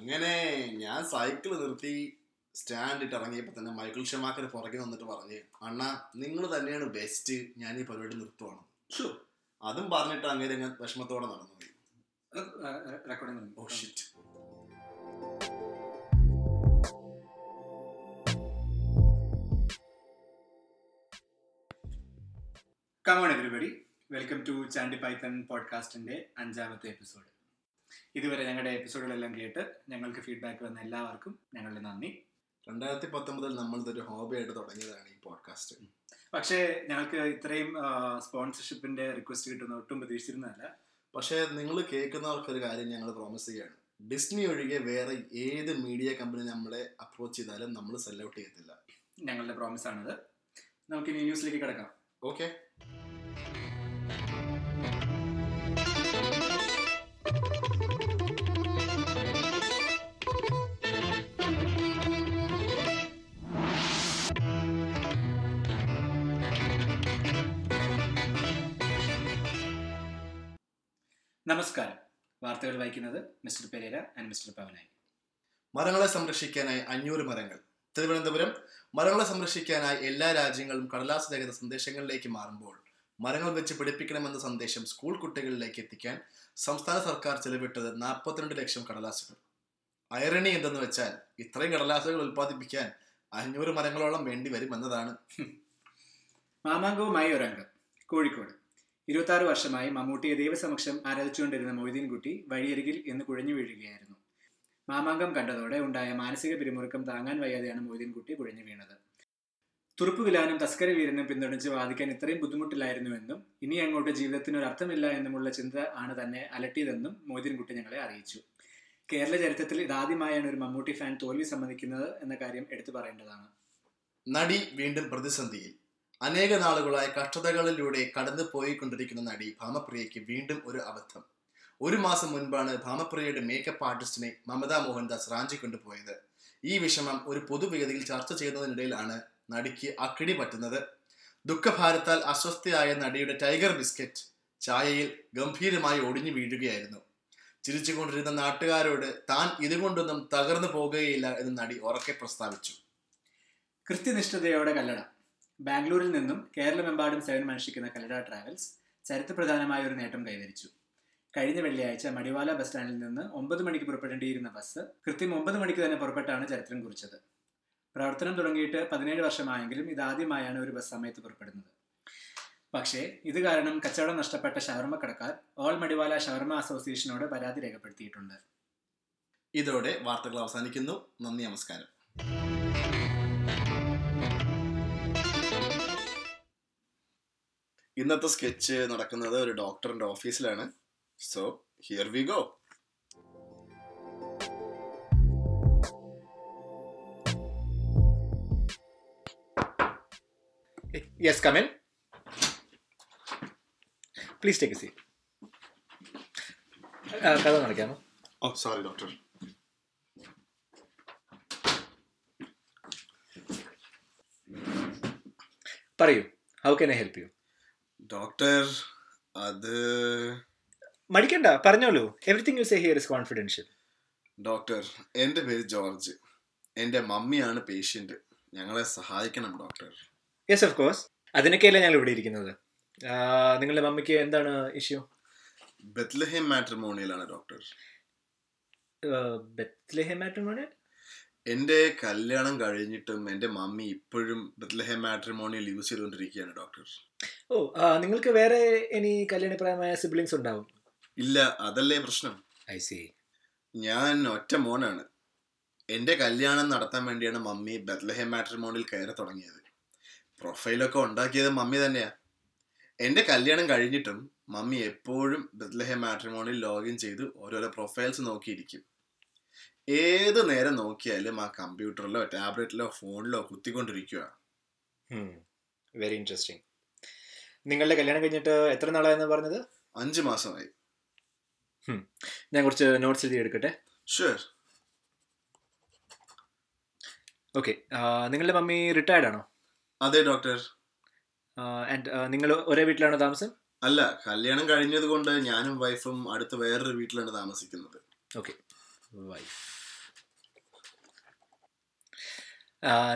അങ്ങനെ ഞാൻ സൈക്കിൾ നിർത്തി സ്റ്റാൻഡിട്ട് ഇറങ്ങിയപ്പോൾ തന്നെ മൈക്കിൾ ഷമാക്കർ പുറകെ വന്നിട്ട് പറഞ്ഞു അണ്ണ നിങ്ങൾ തന്നെയാണ് ബെസ്റ്റ് ഞാൻ ഈ പരിപാടി നിർത്തുവാണ്. അതും പറഞ്ഞിട്ട് അങ്ങനെ ഞാൻ വിഷമത്തോടെ നടന്നു ഓ shit come on everybody welcome to Chandy Python പോഡ്കാസ്റ്റിന്റെ അഞ്ചാമത്തെ എപ്പിസോഡ് ഇതുവരെ ഞങ്ങളുടെ എപ്പിസോഡുകളെല്ലാം കേട്ട് ഞങ്ങൾക്ക് ഫീഡ്ബാക്ക് വന്ന എല്ലാവർക്കും ഞങ്ങളുടെ നന്ദി. രണ്ടായിരത്തി പത്തൊമ്പതിൽ നമ്മൾ ഇതൊരു ഹോബി ആയിട്ട് തുടങ്ങിയതാണ് ഈ പോഡ്കാസ്റ്റ് പക്ഷേ ഞങ്ങൾക്ക് ഇത്രയും സ്പോൺസർഷിപ്പിന്റെ റിക്വസ്റ്റ് കിട്ടുന്ന ഒട്ടും പ്രതീക്ഷിച്ചിരുന്നതല്ല. പക്ഷേ നിങ്ങൾ കേൾക്കുന്നവർക്ക് ഒരു കാര്യം ഞങ്ങൾ പ്രോമിസ് ചെയ്യാണ് ഡിസ്നി ഒഴികെ വേറെ ഏത് മീഡിയ കമ്പനി നമ്മളെ അപ്രോച്ച് ചെയ്താലും നമ്മൾ സെല്ലൗട്ട് ഔട്ട് ചെയ്യത്തില്ല. ഞങ്ങളുടെ പ്രോമിസ് ആണിത്. നമുക്ക് ഇനി ന്യൂസിലേക്ക് കിടക്കാം. ഓക്കെ നമസ്കാരം. വാർത്തകൾ വായിക്കുന്നത് mister Pereira and mister Pavanayi. മരങ്ങളെ സംരക്ഷിക്കാനായി അഞ്ഞൂറ് മരങ്ങൾ. തിരുവനന്തപുരം മരങ്ങളെ സംരക്ഷിക്കാനായി എല്ലാ രാജ്യങ്ങളും കടലാസ് രഹിത സന്ദേശങ്ങളിലേക്ക് മാറുമ്പോൾ മരങ്ങൾ വെച്ച് പിടിപ്പിക്കണമെന്ന സന്ദേശം സ്കൂൾ കുട്ടികളിലേക്ക് എത്തിക്കാൻ സംസ്ഥാന സർക്കാർ ചെലവിട്ടത് നാൽപ്പത്തിരണ്ട് ലക്ഷം കടലാസുകൾ. അയറണി എന്തെന്ന് വെച്ചാൽ ഇത്രയും കടലാസുകൾ ഉൽപ്പാദിപ്പിക്കാൻ അഞ്ഞൂറ് മരങ്ങളോളം വേണ്ടി വരും എന്നതാണ്. മാമാങ്കവുമായി ഒരംഗം കോഴിക്കോട്. ഇരുപത്തി വർഷമായി മമ്മൂട്ടിയെ ദൈവസമക്ഷം ആരാധിച്ചുകൊണ്ടിരുന്ന മൊയ്തീൻകുട്ടി വഴിയരികിൽ എന്ന് കുഴഞ്ഞു വീഴുകയായിരുന്നു. മാമാങ്കം കണ്ടതോടെ ഉണ്ടായ മാനസിക പിരിമുറുക്കം താങ്ങാൻ വയ്യാതെയാണ് മൊയ്തീൻകുട്ടി കുഴഞ്ഞു വീണത്. തുറുപ്പുവിലാനും തസ്കര വീരനും പിന്തുണച്ച് വാദിക്കാൻ ഇത്രയും ബുദ്ധിമുട്ടില്ലായിരുന്നുവെന്നും ഇനി അങ്ങോട്ട് ജീവിതത്തിന് ഒരു അർത്ഥമില്ല എന്നുമുള്ള ചിന്ത ആണ് തന്നെ അലട്ടിയതെന്നും മോദിൻകുട്ടി ഞങ്ങളെ അറിയിച്ചു. കേരള ചരിത്രത്തിൽ ഇതാദ്യമായാണ് ഒരു മമ്മൂട്ടി ഫാൻ തോൽവി സമ്മതിക്കുന്നത് എന്ന കാര്യം എടുത്തു പറയേണ്ടതാണ്. നടി വീണ്ടും പ്രതിസന്ധിയിൽ. അനേക നാളുകളായി കഷ്ടതകളിലൂടെ കടന്നു പോയിക്കൊണ്ടിരിക്കുന്ന നടി ഭാമപ്രിയയ്ക്ക് വീണ്ടും ഒരു അബദ്ധം. ഒരു മാസം മുൻപാണ് ഭാമപ്രിയയുടെ മേക്കപ്പ് ആർട്ടിസ്റ്റിനെ മമതാ മോഹൻദാസ് റാഞ്ചി കൊണ്ടുപോയത് ഈ വിഷമം ഒരു പൊതുവേദിയിൽ ചർച്ച ചെയ്യുന്നതിനിടയിലാണ് നടിക്ക് അക്കിടി പറ്റുന്നത്. ദുഃഖഭാരത്താൽ അസ്വസ്ഥയായ നടിയുടെ ടൈഗർ ബിസ്ക്കറ്റ് ചായയിൽ ഗംഭീരമായി ഒടിഞ്ഞു വീഴുകയായിരുന്നു. ചിരിച്ചുകൊണ്ടിരുന്ന നാട്ടുകാരോട് താൻ ഇതുകൊണ്ടൊന്നും തകർന്നു പോകുകയില്ല എന്ന് നടി ഉറക്കെ പ്രസ്താവിച്ചു. കൃത്യനിഷ്ഠതയോടെ കല്ലട. ബാംഗ്ലൂരിൽ നിന്നും കേരളമെമ്പാടും സേവനം അനുഷ്ഠിക്കുന്ന കല്ലട ട്രാവൽസ് ചരിത്രപ്രധാനമായ ഒരു നേട്ടം കൈവരിച്ചു. കഴിഞ്ഞ വെള്ളിയാഴ്ച മടിവാല ബസ് സ്റ്റാൻഡിൽ നിന്ന് ഒമ്പത് മണിക്ക് പുറപ്പെടേണ്ടിയിരുന്ന ബസ് കൃത്യം ഒമ്പത് മണിക്ക് തന്നെ പുറപ്പെട്ടാണ് ചരിത്രം കുറിച്ചത്. പ്രവർത്തനം തുടങ്ങിയിട്ട് പതിനേഴ് വർഷമായെങ്കിലും ഇതാദ്യമായാണ് ഒരു ബസ് സമയത്ത് പുറപ്പെടുന്നത്. പക്ഷേ ഇത് കാരണം കച്ചവടം നഷ്ടപ്പെട്ട ഷവർമ കടക്കാർ ഓൾ മടിവാല ഷവർമ അസോസിയേഷനോട് പരാതി രേഖപ്പെടുത്തിയിട്ടുണ്ട്. ഇതോടെ വാർത്തകൾ അവസാനിക്കുന്നു. നന്ദി നമസ്കാരം. ഇന്നത്തെ സ്കെച്ച് നടക്കുന്നത് ഒരു ഡോക്ടറിന്റെ ഓഫീസിലാണ്. So here we go yes come in please take seat കഥ നടക്കാമോ ഓ സോറി ഡോക്ടർ പറയൂ. How can I help you doctor അത് മടിക്കണ്ട പറഞ്ഞോളൂ. Everything you say here is confidential doctor എന്റെ പേര് ജോർജ്. എന്റെ മമ്മിയാണ് പേഷ്യന്റ് ഞങ്ങളെ സഹായിക്കണം ഡോക്ടർ യെസ് ഓഫ് കോഴ്സ് അതിനൊക്കെയല്ലേ ഞങ്ങൾ ഇവിടെ ഇരിക്കുന്നത് നിങ്ങളുടെ മമ്മിക്ക് എന്താണ് ഇഷ്യൂ ബെത്ലഹേം മാട്രിമോണിയലാണ് ഡോക്ടർ ബെത്ലഹേം മാട്രിമോണിയൽ എന്റെ കല്യാണം കഴിഞ്ഞിട്ടും എന്റെ മമ്മി ഇപ്പോഴും ബെത്ലഹേം മാട്രിമോണിയൽ യൂസ് ചെയ്തുകൊണ്ടിരിക്കുകയാണ് ഡോക്ടർ ഓ നിങ്ങൾക്ക് വേറെ ഇനി കല്യാണപ്രായമായ സിബ്ലിങ്സ് ഉണ്ടാവും? ഇല്ല അതല്ലേ പ്രശ്നം. ഐ സി ഞാൻ ഒറ്റ മോനാണ്. എന്റെ കല്യാണം നടത്താൻ വേണ്ടിയാണ് മമ്മി ബെത്ലഹേം മാട്രിമോണിയിൽ കയറി തുടങ്ങിയത്. പ്രൊഫൈലൊക്കെ ഉണ്ടാക്കിയത് മമ്മി തന്നെയാ. എന്റെ കല്യാണം കഴിഞ്ഞിട്ടും മമ്മി എപ്പോഴും ബെത്ലഹേം മാട്രിമോണിൽ ലോഗിൻ ചെയ്ത് ഓരോരോ പ്രൊഫൈൽസ് നോക്കിയിരിക്കും. ഏത് നേരം നോക്കിയാലും ആ കമ്പ്യൂട്ടറിലോ ടാബ്ലറ്റിലോ ഫോണിലോ കുത്തിക്കൊണ്ടിരിക്കുക വെരി ഇൻട്രസ്റ്റിംഗ് നിങ്ങളുടെ കല്യാണം കഴിഞ്ഞിട്ട് എത്ര നാളായെന്ന് പറഞ്ഞത്? അഞ്ച് മാസമായി. ഞാൻ കുറച്ച് നോട്ട്സ് എഴുതി എടുക്കട്ടെ? ഷുവർ ഓക്കെ നിങ്ങളുടെ മമ്മി റിട്ടയർഡ് ആണോ? അതെ ഡോക്ടർ ആൻഡ് നിങ്ങൾ ഒരേ വീട്ടിലാണോ താമസം? അല്ല കല്യാണം കഴിഞ്ഞത് കൊണ്ട് ഞാനും വൈഫും അടുത്ത വേറൊരു വീട്ടിലാണ് താമസിക്കുന്നത്. ഓക്കെ വൈഫ്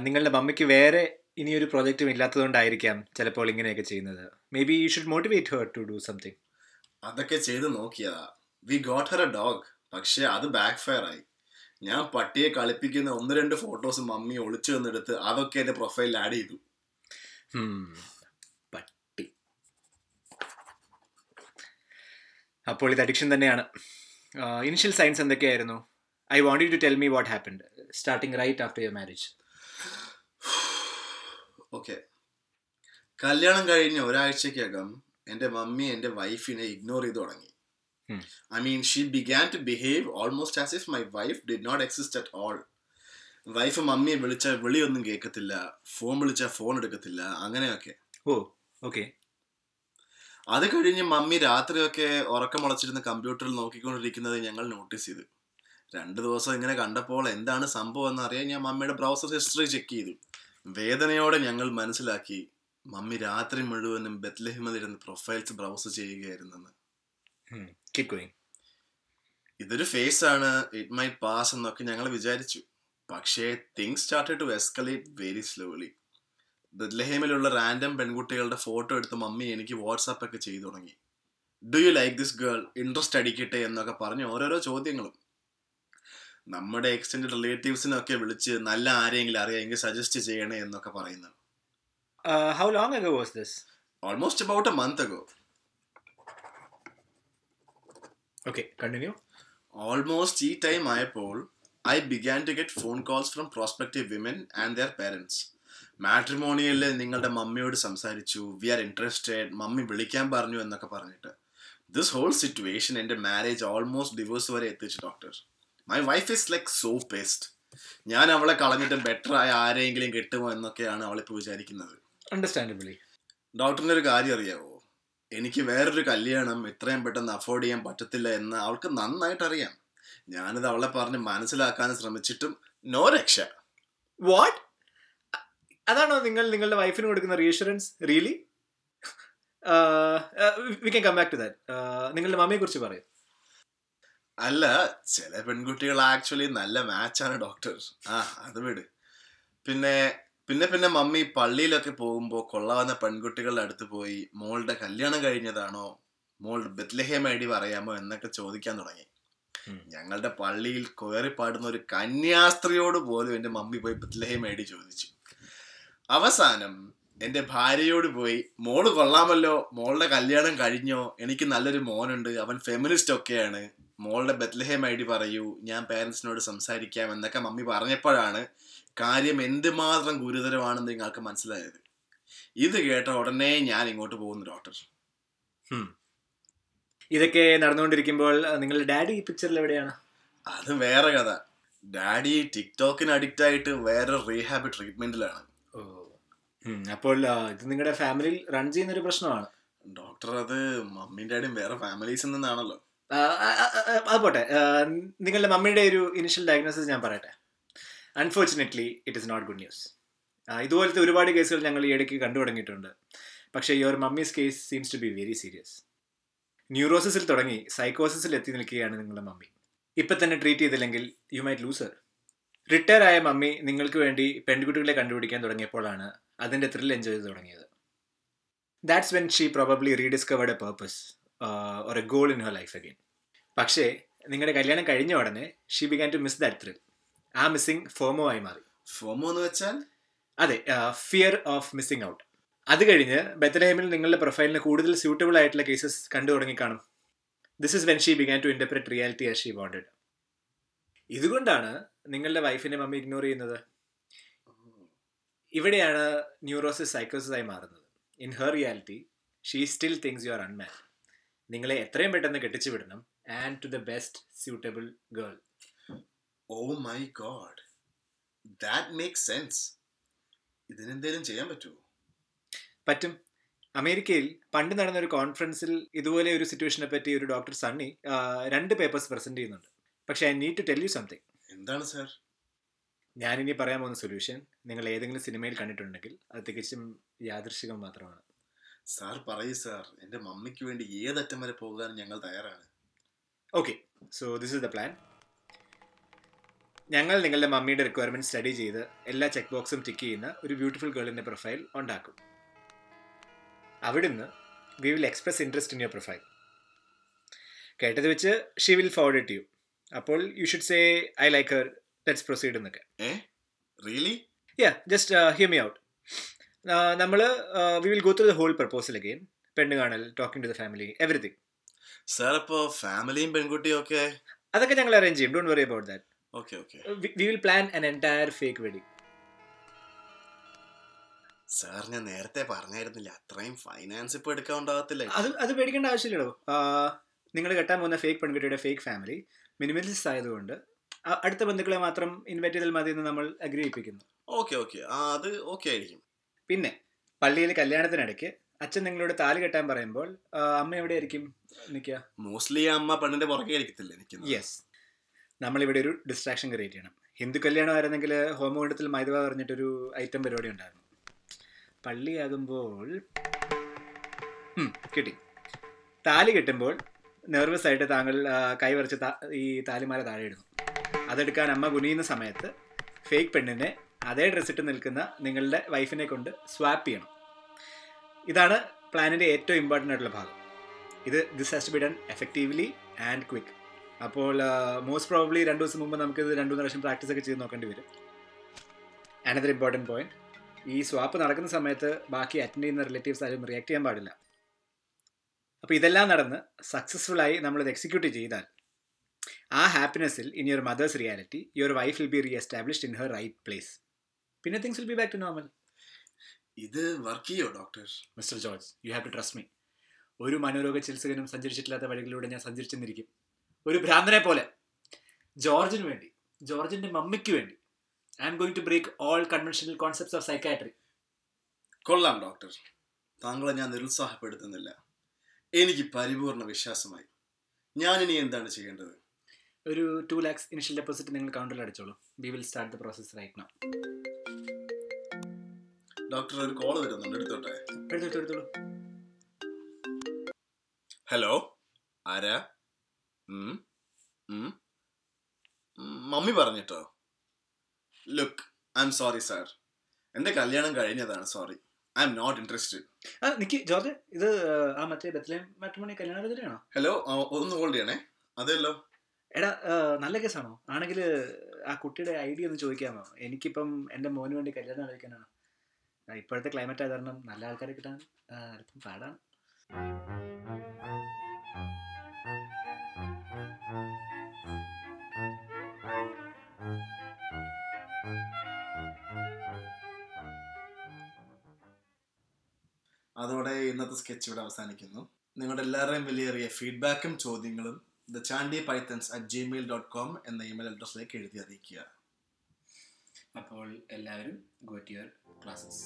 നിങ്ങളുടെ മമ്മിക്ക് വേറെ ഇനിയൊരു പ്രോജക്റ്റും ഇല്ലാത്തതുകൊണ്ടായിരിക്കാം ചിലപ്പോൾ ഇങ്ങനെയൊക്കെ ചെയ്യുന്നത്. Maybe you should motivate her to do something അതൊക്കെ ചെയ്ത് നോക്കിയതാ. We got her a dog പക്ഷെ അത് ബാക്ക് ഫയർ ആയി. ഞാൻ പട്ടിയെ കളിപ്പിക്കുന്ന ഒന്ന് രണ്ട് ഫോട്ടോസ് മമ്മി ഒളിച്ചു വന്നെടുത്ത് അതൊക്കെ എന്റെ പ്രൊഫൈലിൽ ആഡ് ചെയ്തു. പട്ടി. അപ്പോൾ ഇത് അഡിക്ഷൻ തന്നെയാണ്. ഇനിഷ്യൽ സയൻസ് എന്തൊക്കെയായിരുന്നു? I want to tell me what happened starting right after your marriage okay കല്യാണം കഴിഞ്ഞ ഒരാഴ്ചക്കകം എന്റെ മമ്മി എന്റെ വൈഫിനെ ഇഗ്നോർ ചെയ്തു തുടങ്ങി. Hmm. I mean she began to behave almost as if my wife did not exist at all wife മമ്മിയെ വിളിച്ചാൽ വിളിയൊന്നും കേൾക്കത്തില്ല ഫോൺ വിളിച്ചാൽ ഫോൺ എടുക്കത്തില്ല. അങ്ങനെയൊക്കെ. ഓ ഓക്കെ അത് കഴിഞ്ഞ് മമ്മി രാത്രിയൊക്കെ ഉറക്കം മുളച്ചിരുന്ന കമ്പ്യൂട്ടറിൽ നോക്കിക്കൊണ്ടിരിക്കുന്നത് ഞങ്ങൾ നോട്ടീസ് ചെയ്തു. രണ്ട് ദിവസം ഇങ്ങനെ കണ്ടപ്പോൾ എന്താണ് സംഭവം എന്ന് അറിയാൻ ഞാൻ മമ്മിയുടെ ബ്രൗസർ ഹിസ്റ്ററി ചെക്ക് ചെയ്തു. വേദനയോടെ ഞങ്ങൾ മനസ്സിലാക്കി മമ്മി രാത്രി മുഴുവനും ബെത്ലഹിമിലിരുന്ന് പ്രൊഫൈൽസ് ബ്രൗസ് ചെയ്യുകയായിരുന്നെന്ന്. ഗോയിങ് ഇതൊരു ഫേസ് ആണ്. ഇറ്റ് മൈ പാസ് എന്നൊക്കെ ഞങ്ങൾ വിചാരിച്ചു. പക്ഷേ things started to escalate very slowly ബദ്ലഹേമിലുള്ള random പെൺകുട്ടികളുടെ ഫോട്ടോ എടുത്ത് മമ്മി എനിക്ക് വാട്സാപ്പ് ഒക്കെ ചെയ്തു തുടങ്ങി. Do you like this girl interest അടിക്കട്ടെ എന്നൊക്കെ പറഞ്ഞ് ഓരോരോ ചോദ്യങ്ങളും. നമ്മുടെ എക്സ്റ്റൻഡ് റിലേറ്റീവ്സിനൊക്കെ വിളിച്ച് നല്ല ആരെങ്കിലും അറിയാമെങ്കിൽ സജസ്റ്റ് ചെയ്യണേ എന്നൊക്കെ പറയുന്നു how long ago was this almost about a month ago okay continue almost ഈ ടൈം ആയപ്പോൾ I began to get phone calls from prospective women and their parents മാട്രിമോണിയലിൽ നിങ്ങളുടെ മമ്മിയോട് സംസാരിച്ചു. വി ആർ ഇൻട്രസ്റ്റഡ് മമ്മി വിളിക്കാൻ പറഞ്ഞു എന്നൊക്കെ പറഞ്ഞിട്ട്. ദിസ് ഹോൾ സിറ്റുവേഷൻ എന്റെ മാരേജ് ഓൾമോസ്റ്റ് ഡിവോഴ്സ് വരെ എത്തിച്ചു doctor my wife is like so pissed ഞാൻ അവളെ കളഞ്ഞിട്ട് ബെറ്റർ ആയ ആരെങ്കിലും കിട്ടുമോ എന്നൊക്കെയാണ് അവളിപ്പോൾ വിചാരിക്കുന്നത്. അണ്ടർസ്റ്റാൻഡബിളി ഡോക്ടറിന് ഒരു കാര്യം അറിയാവോ? എനിക്ക് വേറൊരു കല്യാണം ഇത്രയും പെട്ടെന്ന് അഫോർഡ് ചെയ്യാൻ പറ്റത്തില്ല എന്ന് അവൾക്ക് നന്നായിട്ട് അറിയാം. ഞാനിത് അവളെ പറഞ്ഞ് മനസ്സിലാക്കാൻ ശ്രമിച്ചിട്ടും നോ രക്ഷ. വാട്ട് അതാണോ നിങ്ങൾ നിങ്ങളുടെ വൈഫിന് കൊടുക്കുന്ന reassurance really we can come back to that നിങ്ങളുടെ മമ്മിയെ കുറിച്ച് പറയും. അല്ല ചില പെൺകുട്ടികൾ ആക്ച്വലി നല്ല മാച്ചാണ് ഡോക്ടർ ആ അത് വിട്. പിന്നെ പിന്നെ പിന്നെ മമ്മി പള്ളിയിലൊക്കെ പോകുമ്പോൾ കൊള്ളാവുന്ന പെൺകുട്ടികളുടെ അടുത്ത് പോയി മോളുടെ കല്യാണം കഴിഞ്ഞതാണോ? മോളുടെ ബെത്ലഹേം ഐ ഡി പറയാമോ എന്നൊക്കെ ചോദിക്കാൻ തുടങ്ങി. ഞങ്ങളുടെ പള്ളിയിൽ കയറി പാടുന്ന ഒരു കന്യാസ്ത്രീയോട് പോലും എന്റെ മമ്മി പോയി ബെത്ലഹേം മേടി ചോദിച്ചു. അവസാനം എന്റെ ഭാര്യയോട് പോയി മോൾ കൊള്ളാമല്ലോ മോളുടെ കല്യാണം കഴിഞ്ഞോ? എനിക്ക് നല്ലൊരു മോനുണ്ട് അവൻ ഫെമിനിസ്റ്റ് ഒക്കെയാണ്. മോളുടെ ബത്ലഹേം ഐ ഡി പറയൂ ഞാൻ പേരൻസിനോട് സംസാരിക്കാം എന്നൊക്കെ മമ്മി പറഞ്ഞപ്പോഴാണ് കാര്യം എന്തുമാത്രം ഗുരുതരമാണെന്ന് നിങ്ങൾക്ക് മനസ്സിലായത്. ഇത് കേട്ട ഉടനെ ഞാൻ ഇങ്ങോട്ട് പോകുന്നു ഡോക്ടർ ഇതൊക്കെ നടന്നുകൊണ്ടിരിക്കുമ്പോൾ നിങ്ങളുടെ ഡാഡി ഈ പിക്ചറിൽ എവിടെയാണ്? അത് വേറെ കഥ. ഡാഡി ടിക്ടോക്കിന് അഡിക്റ്റ് ആയിട്ട് വേറെ റീഹാബ് ട്രീറ്റ്മെന്റിലാണ് അപ്പോൾ ഇത് നിങ്ങളുടെ ഫാമിലിയിൽ റൺ ചെയ്യുന്ന ഒരു പ്രശ്നമാണ്. ഡോക്ടർ അത് മമ്മിയും ഡാഡിയും വേറെ ഫാമിലീസിൽ നിന്നാണല്ലോ. അത് പോട്ടെ. നിങ്ങളുടെ മമ്മിയുടെ ഒരു ഇനിഷ്യൽ ഡയഗ്നോസിസ് ഞാൻ പറയട്ടെ. Unfortunately it is not good news ഇതുപോലത്തെ ഒരുപാട് കേസുകൾ ഞങ്ങൾ ഈ ഇടയ്ക്ക് കണ്ടു തുടങ്ങിയിട്ടുണ്ട് പക്ഷേ your mummy's case seems to be very serious ന്യൂറോസിസിൽ തുടങ്ങി സൈക്കോസിസിൽ എത്തി നിൽക്കുകയാണ് നിങ്ങളുടെ മമ്മി. ഇപ്പം തന്നെ ട്രീറ്റ് ചെയ്തില്ലെങ്കിൽ you might lose her retire ആയ മമ്മി നിങ്ങൾക്ക് വേണ്ടി പെൺകുട്ടികളെ കണ്ടുപിടിക്കാൻ തുടങ്ങിയപ്പോഴാണ് അതിന്റെ ത്രിൽ എൻജോയ് ചെയ്ത് തുടങ്ങിയത്. That's when she probably rediscovered a purpose ഒരു a goal in her life again പക്ഷേ നിങ്ങളുടെ കല്യാണം കഴിഞ്ഞ ഉടനെ she began to miss that thrill ആ മിസ്സിംഗ് ഫോമോ ആയി മാറി. ഫോമോ എന്ന് വെച്ചാൽ? അതെ ഫിയർ ഓഫ് മിസ്സിംഗ് ഔട്ട് അത് കഴിഞ്ഞ് ബെത്തലഹേമിൽ നിങ്ങളുടെ പ്രൊഫൈലിന് കൂടുതൽ സ്യൂട്ടബിൾ ആയിട്ടുള്ള കേസസ് കണ്ടു തുടങ്ങി കാണും. This is when she began to interpret reality as she wanted ഇതുകൊണ്ടാണ് നിങ്ങളുടെ വൈഫിനെ മമ്മി ഇഗ്നോർ ചെയ്യുന്നത്. ഇവിടെയാണ് ന്യൂറോസിസ് സൈക്കോസിസ് ആയി മാറുന്നത്. In her reality she still thinks you are അൺമാൻ നിങ്ങളെ എത്രയും പെട്ടെന്ന് കെട്ടിച്ചു വിടണം. And to the best suitable girl oh my god that makes sense ഇതിനെന്തേലും ചെയ്യാൻ പറ്റുമോ? പറ്റും. അമേരിക്കയിൽ പണ്ട് നടന്ന ഒരു കോൺഫറൻസിൽ ഇതുപോലെ ഒരു സിറ്റുവേഷനെ പറ്റി ഒരു ഡോക്ടർ സണ്ണി രണ്ട് പേപ്പേഴ്സ് പ്രസന്റ് ചെയ്യുന്നുണ്ട്. പക്ഷെ I need to tell you something എന്താണ് സാർ? ഞാനിനി പറയാൻ പോകുന്ന സൊല്യൂഷൻ നിങ്ങൾ ഏതെങ്കിലും സിനിമയിൽ കണ്ടിട്ടുണ്ടെങ്കിൽ അത് തികച്ചും യാദൃശികം മാത്രമാണ്. സാർ പറയൂ സാർ. എന്റെ മമ്മിക്ക് വേണ്ടി ഏതറ്റം വരെ പോകാൻ ഞങ്ങൾ തയ്യാറാണ്. Okay so this is the plan ഞങ്ങൾ നിങ്ങളുടെ മമ്മിയുടെ റിക്വയർമെന്റ് സ്റ്റഡി ചെയ്ത് എല്ലാ ചെക്ക് ബോക്സും ടിക്ക് ചെയ്യുന്ന ഒരു ബ്യൂട്ടിഫുൾ ഗേളിന്റെ പ്രൊഫൈൽ ഉണ്ടാക്കും. അവിടുന്ന് we will express interest in your profile കേട്ടത് വെച്ച് she will forward it you അപ്പോൾ you should say I like her let's proceed എന്നൊക്കെ. Really yeah just hear me out നമ്മൾ we will go through the whole proposal again പെണ്ണ് കാണൽ talking to the family everything sir അപ്പോൾ ഫാമിലിയും പെൺകുട്ടിയും ഒക്കെ? അതൊക്കെ ഞങ്ങൾ അറേഞ്ച് ചെയ്യും. Don't worry about that okay okay we will plan an entire fake wedding sir ഞാൻ നേരത്തെ പറഞ്ഞായിരുന്നില്ല. അത്രയും ഫൈനാൻസ് ഇപ്പൊ എടുക്കാൻ ഉണ്ടാകത്തില്ല. അത് അത് പേടിക്കേണ്ട ആവശ്യമില്ലടോ. നിങ്ങൾ കെട്ടാൻ പോകുന്ന ഫേക്ക് പെൺകുട്ടിയുടെ ഫേക്ക് ഫാമിലി മിനിമലിസ്റ്റ് ആയതുകൊണ്ട് അടുത്ത ബന്ധുക്കളെ മാത്രം ഇൻവൈറ്റ് ചെയ്താൽ മതി എന്ന് നമ്മൾ അഗ്രഹിപ്പിക്കുന്നു ഓക്കെ ഓക്കെ അത് ഓക്കെ ആയിരിക്കും. പിന്നെ പള്ളിയിൽ കല്യാണത്തിനിടയ്ക്ക് അച്ഛൻ നിങ്ങളോട് താലി കെട്ടാൻ പറയുമ്പോൾ അമ്മ എവിടെയായിരിക്കും നിൽക്കുക? മോസ്റ്റ്ലി അമ്മ പെണ്ണിന്റെ പുറകെ ആയിരിക്കത്തില്ല എനിക്ക് യെസ് നമ്മളിവിടെ ഒരു ഡിസ്ട്രാക്ഷൻ ക്രിയേറ്റ് ചെയ്യണം. ഹിന്ദു കല്യാണമായിരുന്നെങ്കിൽ ഹോമകുണ്ടത്തിൽ മൈദവ പറഞ്ഞിട്ടൊരു ഐറ്റം പരിപാടി ഉണ്ടായിരുന്നു. പള്ളിയാകുമ്പോൾ കിട്ടി. താലി കിട്ടുമ്പോൾ നെർവസ് ആയിട്ട് താങ്കൾ ആ, കൈ വരച്ച് താ- ഈ താലിമാല താഴെ ഇടുന്നു. അതെടുക്കാൻ അമ്മ കുനിയുന്ന സമയത്ത് ഫേക്ക് പെണ്ണിനെ അതേ ഡ്രസ് ഇട്ട് നിൽക്കുന്ന നിങ്ങളുടെ വൈഫിനെ കൊണ്ട് സ്വാപ്പ് ചെയ്യണം. ഇതാണ് പ്ലാനിന്റെ ഏറ്റവും ഇമ്പോർട്ടന്റ് ആയിട്ടുള്ള ഭാഗം. ഇത് this has to be done effectively and quick അപ്പോൾ മോസ്റ്റ് പ്രോബ്ലി രണ്ട് ദിവസം മുമ്പ് നമുക്കിത് രണ്ടു മൂന്ന് പ്രാക്ടീസ് ഒക്കെ ചെയ്ത് നോക്കേണ്ടി വരും. അനദർ ഇമ്പോർട്ടന്റ് പോയിന്റ് ഈ സ്വാപ്പ് നടക്കുന്ന സമയത്ത് ബാക്കി അറ്റൻഡ് ചെയ്യുന്ന റിലേറ്റീവ്സ് ആരും റിയാക്ട് ചെയ്യാൻ പാടില്ല. അപ്പോൾ ഇതെല്ലാം നടന്ന് സക്സസ്ഫുൾ ആയി നമ്മളിത് എക്സിക്യൂട്ട് ചെയ്താൽ ആ ഹാപ്പിനെസ്സിൽ in your mother's reality your wife will be re established in her right place പിന്നെ things will be back to normal ഇത് വർക്ക് ചെയ്യോ doctor mister George you have to trust me ഒരു മനോരോഗ ചികിത്സകനും സഞ്ചരിച്ചിട്ടില്ലാത്ത വഴികളിലൂടെ ഞാൻ സഞ്ചരിച്ചെന്നിരിക്കും. ഒരു ഭ്രാന്തനെ പോലെ. ജോർജിന് വേണ്ടി ജോർജിന്റെ മമ്മിക്ക് വേണ്ടി. I'm going to break all conventional concepts of psychiatry കൊള്ളാം ഡോക്ടർ താങ്കളെ ഞാൻ നിരുത്സാഹപ്പെടുത്തുന്നില്ല. എനിക്ക് പരിപൂർണ വിശ്വാസമായി. ഞാൻ ഇനി എന്താണ് ചെയ്യേണ്ടത്? ഒരു ടു ലാക്സ് ഇനിഷ്യൽ ഡെപ്പോസിറ്റ് നിങ്ങൾ കൗണ്ടറിൽ അടിച്ചോളൂ. We will start the process right now doctor ഒരു കോൾ വരുന്നുണ്ട്. എടുത്തോട്ടെ? എടുത്തോട്ടെ എടുത്തോളൂ. ഹലോ ആരാ? മമ്മി പറഞ്ഞിട്ടോ? Look I'm sorry sir എന്റെ കല്യാണം കഴിഞ്ഞതാണ് sorry I'm not interested ആ നിക്ക് ജോർജ് ഇത് ആ മറ്റേ ബത്ലേം മാട്രിമോണി കല്യാണത്തിനാണോ ഹലോ ഒന്ന് ഹോൾഡ് ചെയ്യണേ. അതെല്ലോ എടാ നല്ല കേസാണോ? ആണെങ്കിൽ ആ കുട്ടിയുടെ ഐഡിയ ഒന്ന് ചോദിക്കാമോ? എനിക്കിപ്പം എന്റെ മോന് വേണ്ടി കല്യാണം കഴിക്കാനാണ് ഇപ്പോഴത്തെ ക്ലൈമറ്റ് ആയത് കാരണം നല്ല ആൾക്കാരെ കിട്ടാൻ അല്പം പാടാണ്. അതോടെ ഇന്നത്തെ സ്കെച്ച് ഇവിടെ അവസാനിക്കുന്നു. നിങ്ങളുടെ എല്ലാവരുടെയും വിലയേറിയ ഫീഡ്ബാക്കും ചോദ്യങ്ങളും the Chandy Pythons at Gmail dot com എന്ന ഇമെയിൽ അഡ്രസ്സിലേക്ക് എഴുതി അറിയിക്കുക. അപ്പോൾ എല്ലാവരും ഗോ ടു യുവർ ക്ലാസ്സസ്